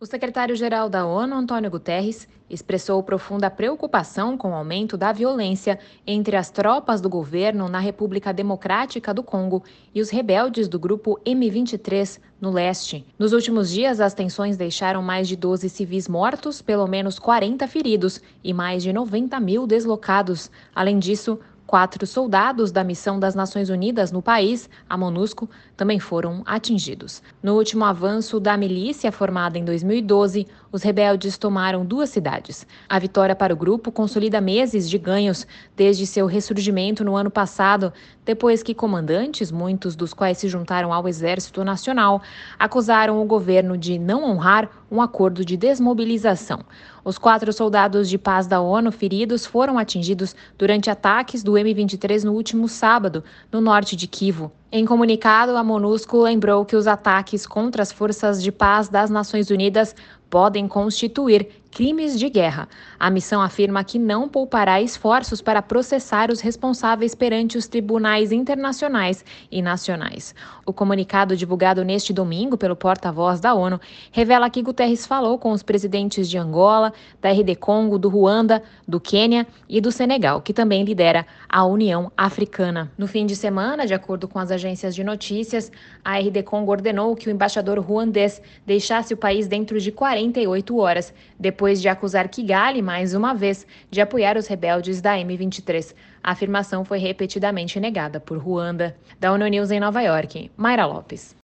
O secretário-geral da ONU, Antônio Guterres, expressou profunda preocupação com o aumento da violência entre as tropas do governo na República Democrática do Congo e os rebeldes do grupo M23 no leste. Nos últimos dias, as tensões deixaram mais de 12 civis mortos, pelo menos 40 feridos e mais de 90 mil deslocados. Além disso, Quatro soldados da missão das Nações Unidas no país, a MONUSCO, também foram atingidos. No último avanço da milícia formada em 2012, os rebeldes tomaram duas cidades. A vitória para o grupo consolida meses de ganhos desde seu ressurgimento no ano passado, depois que comandantes, muitos dos quais se juntaram ao Exército Nacional, acusaram o governo de não honrar um acordo de desmobilização. Os quatro soldados de paz da ONU feridos foram atingidos durante ataques do M23 no último sábado, no norte de Kivu. Em comunicado, a MONUSCO lembrou que os ataques contra as forças de paz das Nações Unidas podem constituir crimes de guerra. A missão afirma que não poupará esforços para processar os responsáveis perante os tribunais internacionais e nacionais. O comunicado divulgado neste domingo pelo porta-voz da ONU revela que Guterres falou com os presidentes de Angola, da RD Congo, do Ruanda, do Quênia e do Senegal, que também lidera a União Africana. No fim de semana, de acordo com as agências de notícias, a RD Congo ordenou que o embaixador ruandês deixasse o país dentro de 48 horas, depois de acusar Kigali, mais uma vez, de apoiar os rebeldes da M23. A afirmação foi repetidamente negada por Ruanda. Da ONU News em Nova York, Mayra Lopes.